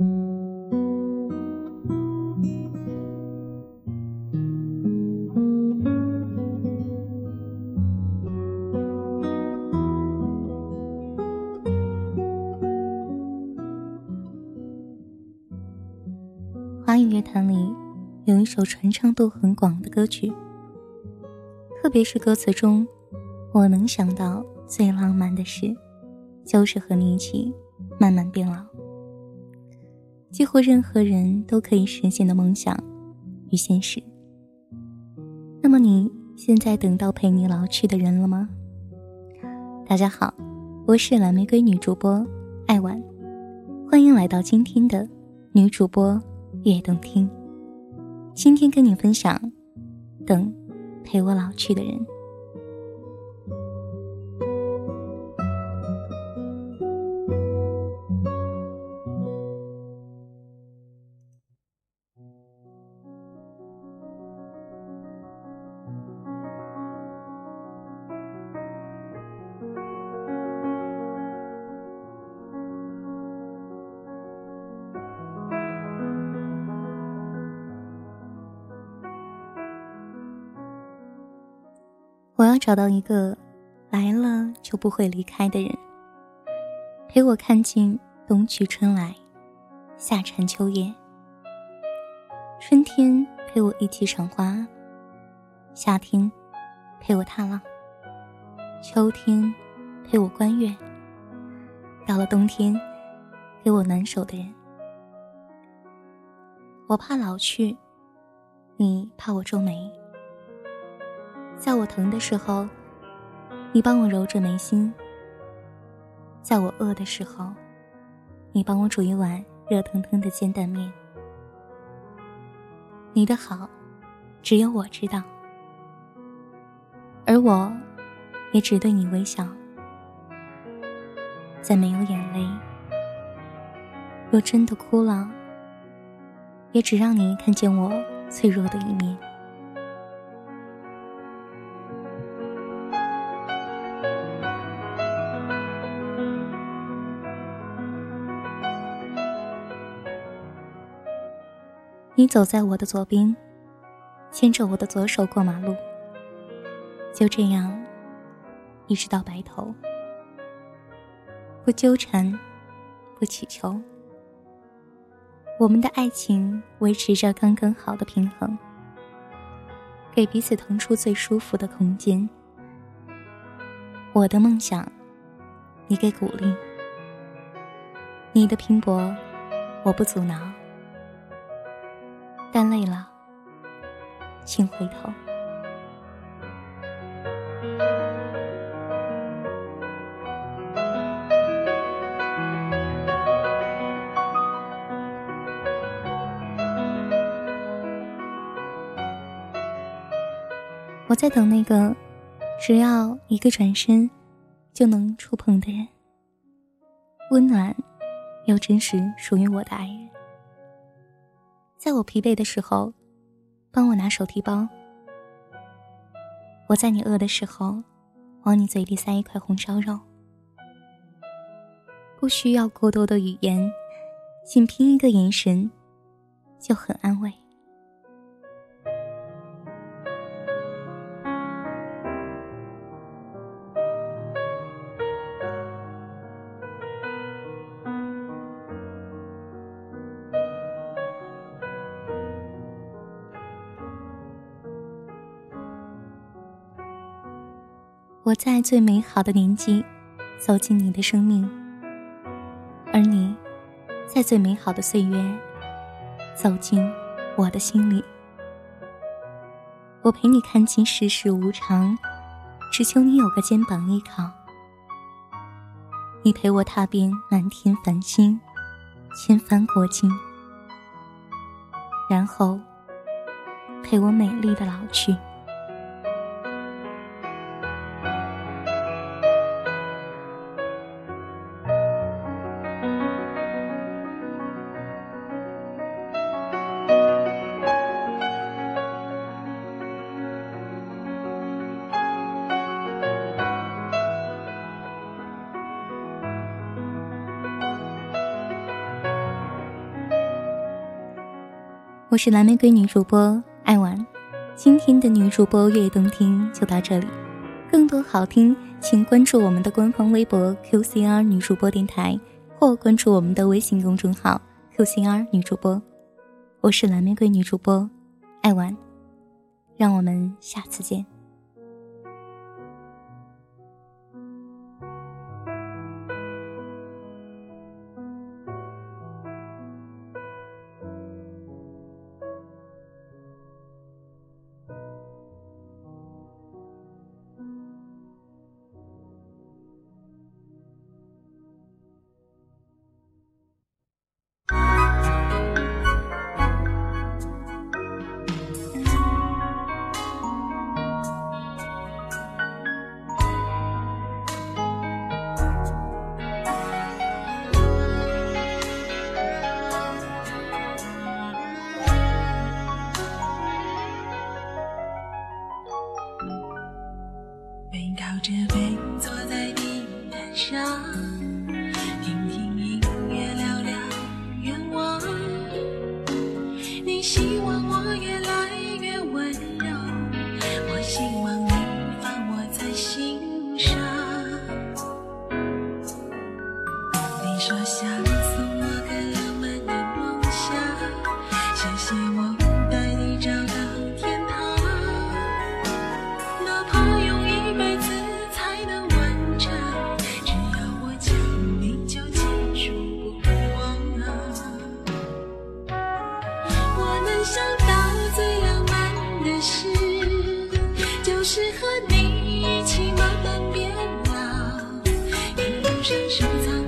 华语乐坛里有一首传唱度很广的歌曲，特别是歌词中，我能想到最浪漫的事，就是和你一起慢慢变老。几乎任何人都可以实现的梦想与现实。那么你现在等到陪你老去的人了吗？大家好，我是蓝玫瑰女主播艾婉，欢迎来到今天的女主播。悦动听，今天跟你分享，等陪我老去的人。找到一个来了就不会离开的人，陪我看尽冬去春来，夏蝉秋叶。春天陪我一起赏花，夏天陪我踏浪，秋天陪我观月。到了冬天，给我暖手的人。我怕老去，你怕我皱眉。在我疼的时候，你帮我揉着眉心；在我饿的时候，你帮我煮一碗热腾腾的煎蛋面。你的好，只有我知道，而我，也只对你微笑。再没有眼泪，若真的哭了，也只让你看见我脆弱的一面。你走在我的左边，牵着我的左手过马路。就这样，一直到白头，不纠缠，不祈求，我们的爱情维持着刚刚好的平衡，给彼此腾出最舒服的空间。我的梦想，你给鼓励；你的拼搏，我不阻挠。但累了，请回头。我在等那个只要一个转身就能触碰的人，温暖又真实属于我的爱人。在我疲惫的时候，帮我拿手提包；我在你饿的时候，往你嘴里塞一块红烧肉。不需要过多的语言，仅凭一个眼神，就很安慰。我在最美好的年纪走进你的生命，而你在最美好的岁月走进我的心里。我陪你看尽世事无常，只求你有个肩膀依靠。你陪我踏遍满天繁星，千帆过尽，然后陪我美丽的老去。我是蓝玫瑰女主播爱玩，今天的女主播越动听就到这里，更多好听请关注我们的官方微博 QCR 女主播电台，或关注我们的微信公众号 QCR 女主播。我是蓝玫瑰女主播爱玩，让我们下次见。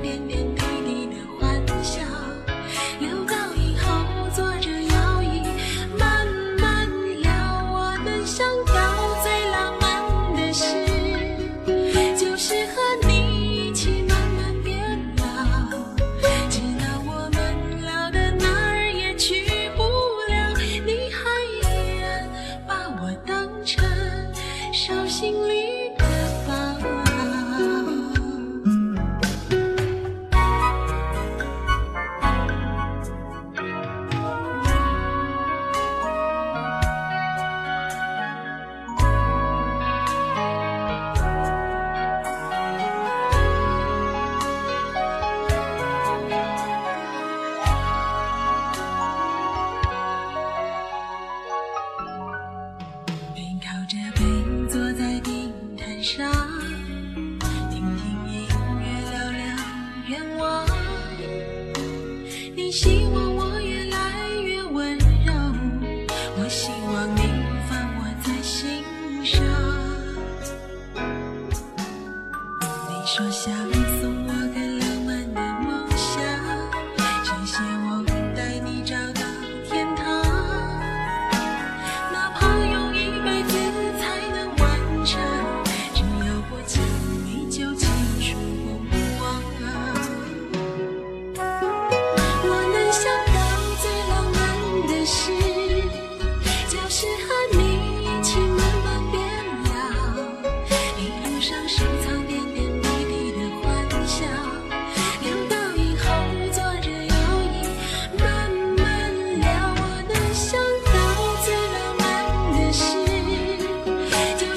绵绵。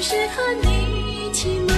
是和你一起。